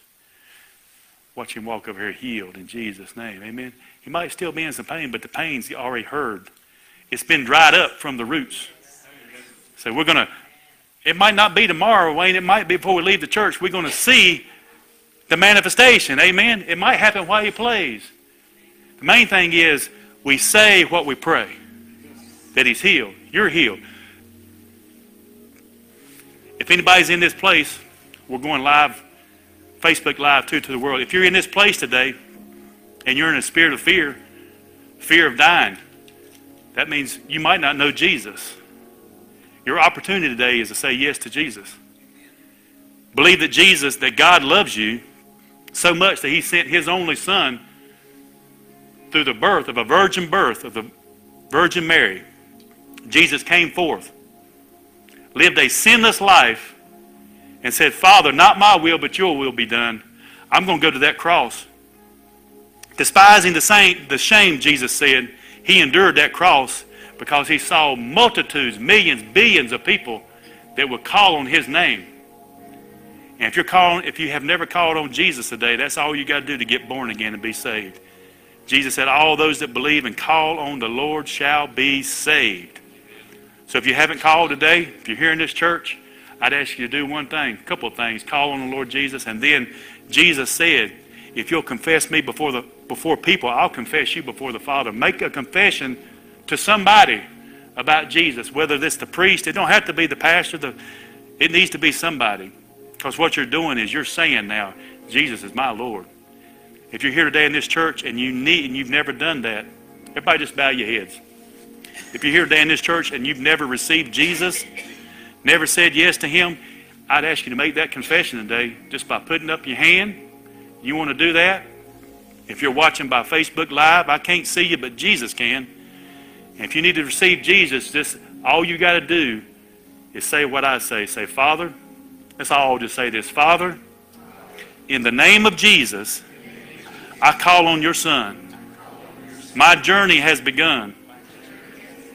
watch him walk over here healed in Jesus' name. Amen. He might still be in some pain, but the pain's already heard. It's been dried up from the roots. So we're going to, it might not be tomorrow, Wayne. It might be before we leave the church. We're going to see the manifestation. Amen. It might happen while he plays. The main thing is we say what we pray that he's healed. You're healed. If anybody's in this place, we're going live, Facebook Live too, to the world. If you're in this place today and you're in a spirit of fear, fear of dying, that means you might not know Jesus. Your opportunity today is to say yes to Jesus. Believe that Jesus, that God loves you so much that he sent his only son through the birth of a virgin birth of the Virgin Mary. Jesus came forth, lived a sinless life, and said, Father, not my will, but your will be done. I'm going to go to that cross. Despising the, saint, the shame, Jesus said, he endured that cross because he saw multitudes, millions, billions of people that would call on his name. And if you're calling, if you have never called on Jesus today, that's all you got to do to get born again and be saved. Jesus said, All those that believe and call on the Lord shall be saved. So if you haven't called today, if you're here in this church, I'd ask you to do one thing, a couple of things. Call on the Lord Jesus. And then Jesus said, If you'll confess me before, the, before people, I'll confess you before the Father. Make a confession to somebody about Jesus, whether it's the priest, it don't have to be the pastor, the, it needs to be somebody. Because what you're doing is you're saying now, Jesus is my Lord. If you're here today in this church and you need and you've never done that, everybody just bow your heads. If you're here today in this church and you've never received Jesus, never said yes to him, I'd ask you to make that confession today just by putting up your hand. You want to do that? If you're watching by Facebook Live, I can't see you, but Jesus can. If you need to receive Jesus, just all you got to do is say what I say. Say, Father, Let's all just say this. Father, in the name of Jesus, I call on your son. My journey has begun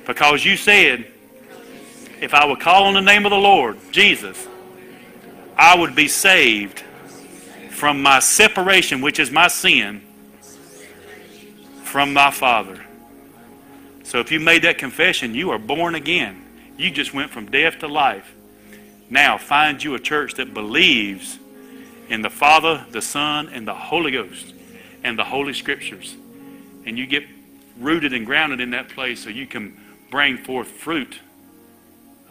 because you said, if I would call on the name of the Lord, Jesus, I would be saved from my separation, which is my sin, from my Father. So if you made that confession, you are born again. You just went from death to life. Now find you a church that believes in the Father, the Son, and the Holy Ghost and the Holy Scriptures. And you get rooted and grounded in that place so you can bring forth fruit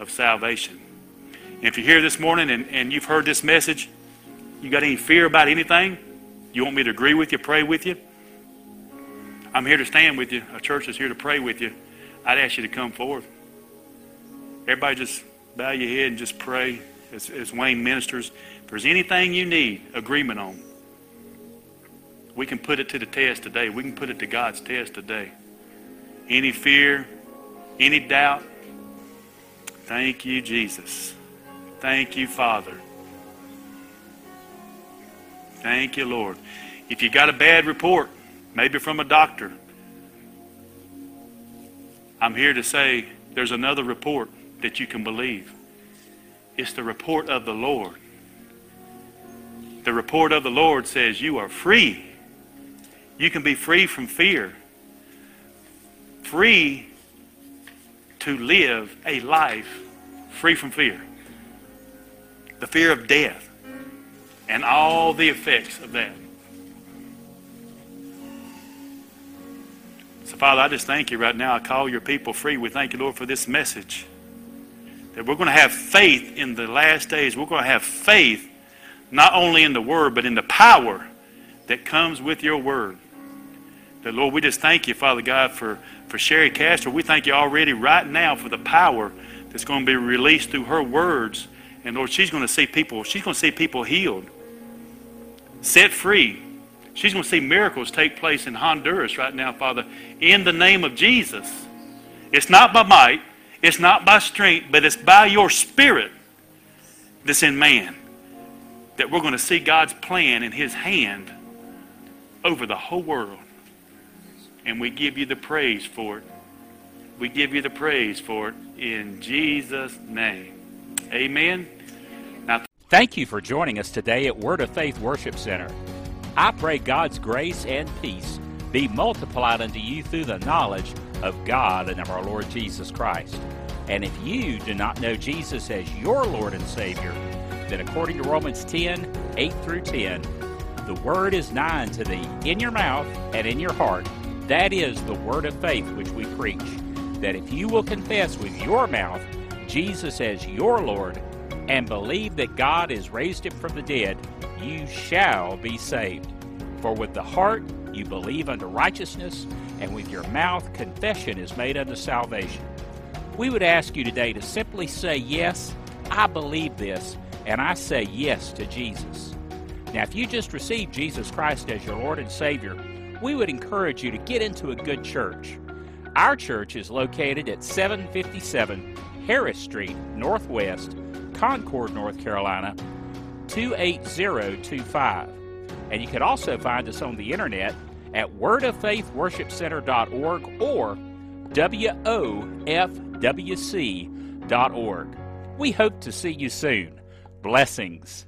of salvation. And if you're here this morning and, and you've heard this message, you got any fear about anything? You want me to agree with you, pray with you? I'm here to stand with you. A church is here to pray with you. I'd ask you to come forward. Everybody just bow your head and just pray as, as Wayne ministers. If there's anything you need agreement on, we can put it to the test today. We can put it to God's test today. Any fear, any doubt, thank you, Jesus. Thank you, Father. Thank you, Lord. If you got a bad report, maybe from a doctor, I'm here to say there's another report that you can believe. It's the report of the Lord. The report of the Lord says you are free. You can be free from fear. Free to live a life free from fear. The fear of death and all the effects of that. So, Father, I just thank you right now. I call your people free. We thank you, Lord, for this message that we're going to have faith in the last days. We're going to have faith not only in the Word, but in the power that comes with your Word. That, Lord, we just thank you, Father God, for, for Sherry Castro. We thank you already right now for the power that's going to be released through her words. And Lord, she's going to see people, she's going to see people healed, set free. She's going to see miracles take place in Honduras right now, Father, in the name of Jesus. It's not by might, it's not by strength, but it's by your spirit that's in man that we're going to see God's plan in his hand over the whole world. And we give you the praise for it. We give you the praise for it in Jesus' name. Amen. Now, thank you for joining us today at Word of Faith Worship Center. I pray God's grace and peace be multiplied unto you through the knowledge of God and of our Lord Jesus Christ. And if you do not know Jesus as your Lord and Savior, then according to Romans 10 8 through 10, the word is nigh unto thee, in your mouth and in your heart. That is the word of faith which we preach. That if you will confess with your mouth Jesus as your Lord and believe that God has raised him from the dead, you shall be saved. For with the heart you believe unto righteousness, and with your mouth confession is made unto salvation. We would ask you today to simply say, Yes, I believe this, and I say yes to Jesus. Now, if you just received Jesus Christ as your Lord and Savior, we would encourage you to get into a good church. Our church is located at 757 Harris Street, Northwest, Concord, North Carolina, 28025. And you can also find us on the internet at wordoffaithworshipcenter.org or WOFWC.org. We hope to see you soon. Blessings.